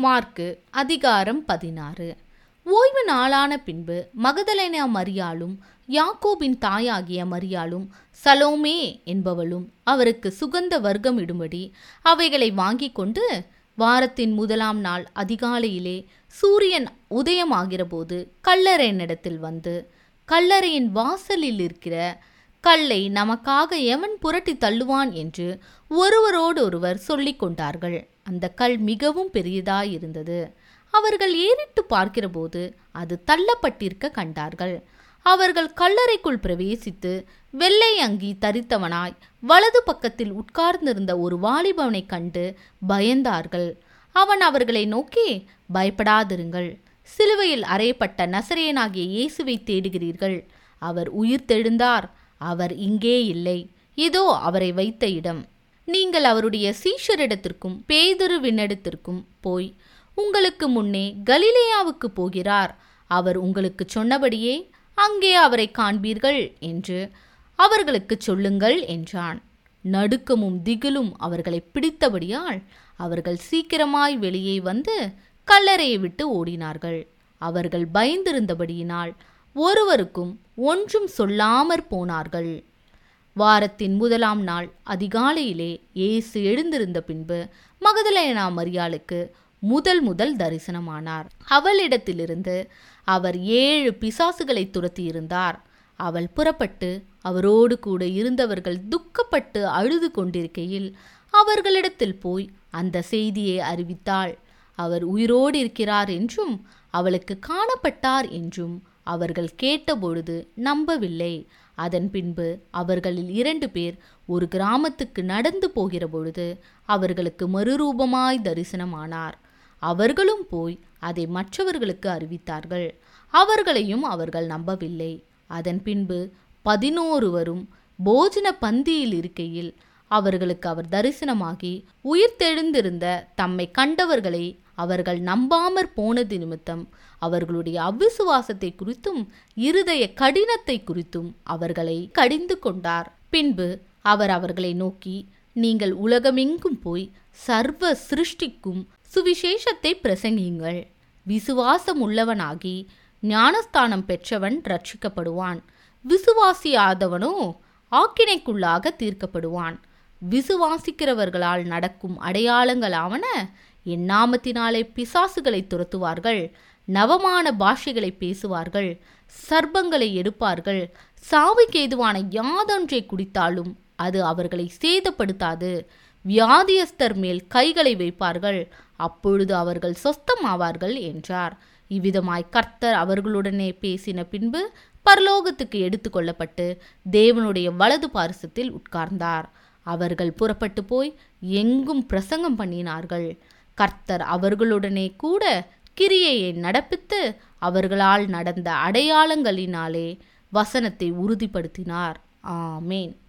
Mark அதிகாரம் பதினாறு. ஓய்வு நாளான பின்பு மகதலேனா மரியாளும் யாக்கோபின் தாயாகிய மரியாளும் சலோமே என்பவளும் அவருக்கு சுகந்த வர்க்கம் இடும்படி அவைகளை வாங்கி கொண்டு வாரத்தின் முதலாம் நாள் அதிகாலையிலே சூரியன் உதயமாகிறபோது கல்லறையினிடத்தில் வந்து கல்லறையின் வாசலில் இருக்கிற கல்லை நமக்காக எவன் புரட்டி தள்ளுவான் என்று ஒருவரோடு ஒருவர் சொல்லிக் கொண்டார்கள். அந்த கல் மிகவும் பெரியதாயிருந்தது அவர்கள் ஏறிட்டு பார்க்கிறபோது அது தள்ளப்பட்டிருக்க கண்டார்கள். அவர்கள் கல்லறைக்குள் பிரவேசித்து வெள்ளை அங்கி தரித்தவனாய் வலது பக்கத்தில் உட்கார்ந்திருந்த ஒரு வாலிபவனை கண்டு பயந்தார்கள். அவன் அவர்களை நோக்கி பயப்படாதிருங்கள். சிலுவையில் அறையப்பட்ட நசரேயனாகிய இயேசுவை தேடுகிறீர்கள். அவர் உயிர்த்தெழுந்தார். அவர் இங்கே இல்லை. இதோ அவரை வைத்த இடம். நீங்கள் அவருடைய சீஷரிடத்திற்கும் பேதுருவினிடத்திற்கும் போய் உங்களுக்கு முன்னே கலிலேயாவுக்கு போகிறார். அவர் உங்களுக்கு சொன்னபடியே அங்கே அவரை காண்பீர்கள் என்று அவர்களுக்கு சொல்லுங்கள் என்றான். நடுக்கமும் திகிலும் அவர்களை பிடித்தபடியால் அவர்கள் சீக்கிரமாய் வெளியே வந்து கல்லறையை விட்டு ஓடினார்கள். அவர்கள் பயந்திருந்தபடியினால் ஒருவருக்கும் ஒன்றும் சொல்லாமற் போனார்கள். வாரத்தின் முதலாம் நாள் அதிகாலையிலே இயேசு எழுந்திருந்த பின்பு மகதலேனா மரியாளுக்கு முதல் முதல் தரிசனமானார். அவளிடத்திலிருந்து அவர் ஏழு பிசாசுகளை துரத்தியிருந்தார். அவள் புறப்பட்டு அவரோடு கூட இருந்தவர்கள் துக்கப்பட்டு அழுது கொண்டிருக்கையில் அவர்களிடத்தில் போய் அந்த செய்தியை அறிவித்தாள். அவர் உயிரோடு இருக்கிறார் என்றும் அவளுக்கு காணப்பட்டார் என்றும் அவர்கள் கேட்டபொழுது நம்பவில்லை. அதன் பின்பு அவர்களில் இரண்டு பேர் ஒரு கிராமத்துக்கு நடந்து போகிற பொழுது அவர்களுக்கு மறுரூபமாய் தரிசனமானார். அவர்களும் போய் அதை மற்றவர்களுக்கு அறிவித்தார்கள். அவர்களையும் அவர்கள் நம்பவில்லை. அதன் பின்பு பதினோருவரும் போஜன பந்தியில் இருக்கையில் அவர்களுக்கு அவர் தரிசனமாகி உயிர்த்தெழுந்திருந்த தம்மை கண்டவர்களை அவர்கள் நம்பாமற் போனது நிமித்தம் அவர்களுடைய அவிசுவாசத்தை குறித்தும் இருதய கடினத்தை குறித்தும் அவர்களை கடிந்து கொண்டார். பின்பு அவர் அவர்களை நோக்கி நீங்கள் உலகமெங்கும் போய் சர்வ சிருஷ்டிக்கும் சுவிசேஷத்தை பிரசங்கியுங்கள். விசுவாசம் உள்ளவனாகி ஞானஸ்தானம் பெற்றவன் ரட்சிக்கப்படுவான் விசுவாசியாதவனோ ஆக்கினைக்குள்ளாக தீர்க்கப்படுவான். விசுவாசிக்கிறவர்களால் நடக்கும் அடையாளங்களாவன எண்ணாமத்தினாலே பிசாசுகளை துரத்துவார்கள் நவமான பாஷைகளை பேசுவார்கள் சர்ப்பங்களை எடுப்பார்கள் சாவுக்கு ஏதுவான யாதொன்றை குடித்தாலும் அது அவர்களை சேதப்படுத்தாது. வியாதியஸ்தர் மேல் கைகளை வைப்பார்கள் அப்பொழுது அவர்கள் சொஸ்தமாவார்கள் என்றார். இவ்விதமாய் கர்த்தர் அவர்களுடனே பேசின பின்பு பரலோகத்துக்கு எடுத்துக்கொள்ளப்பட்டு தேவனுடைய வலது பாரிசத்தில் உட்கார்ந்தார். அவர்கள் புறப்பட்டு போய் எங்கும் பிரசங்கம் பண்ணினார்கள். கர்த்தர் அவர்களுடனே கூட கிரியையை நடப்பித்து அவர்களால் நடந்த அடையாளங்களினாலே வசனத்தை உறுதிப்படுத்தினார். ஆமேன்.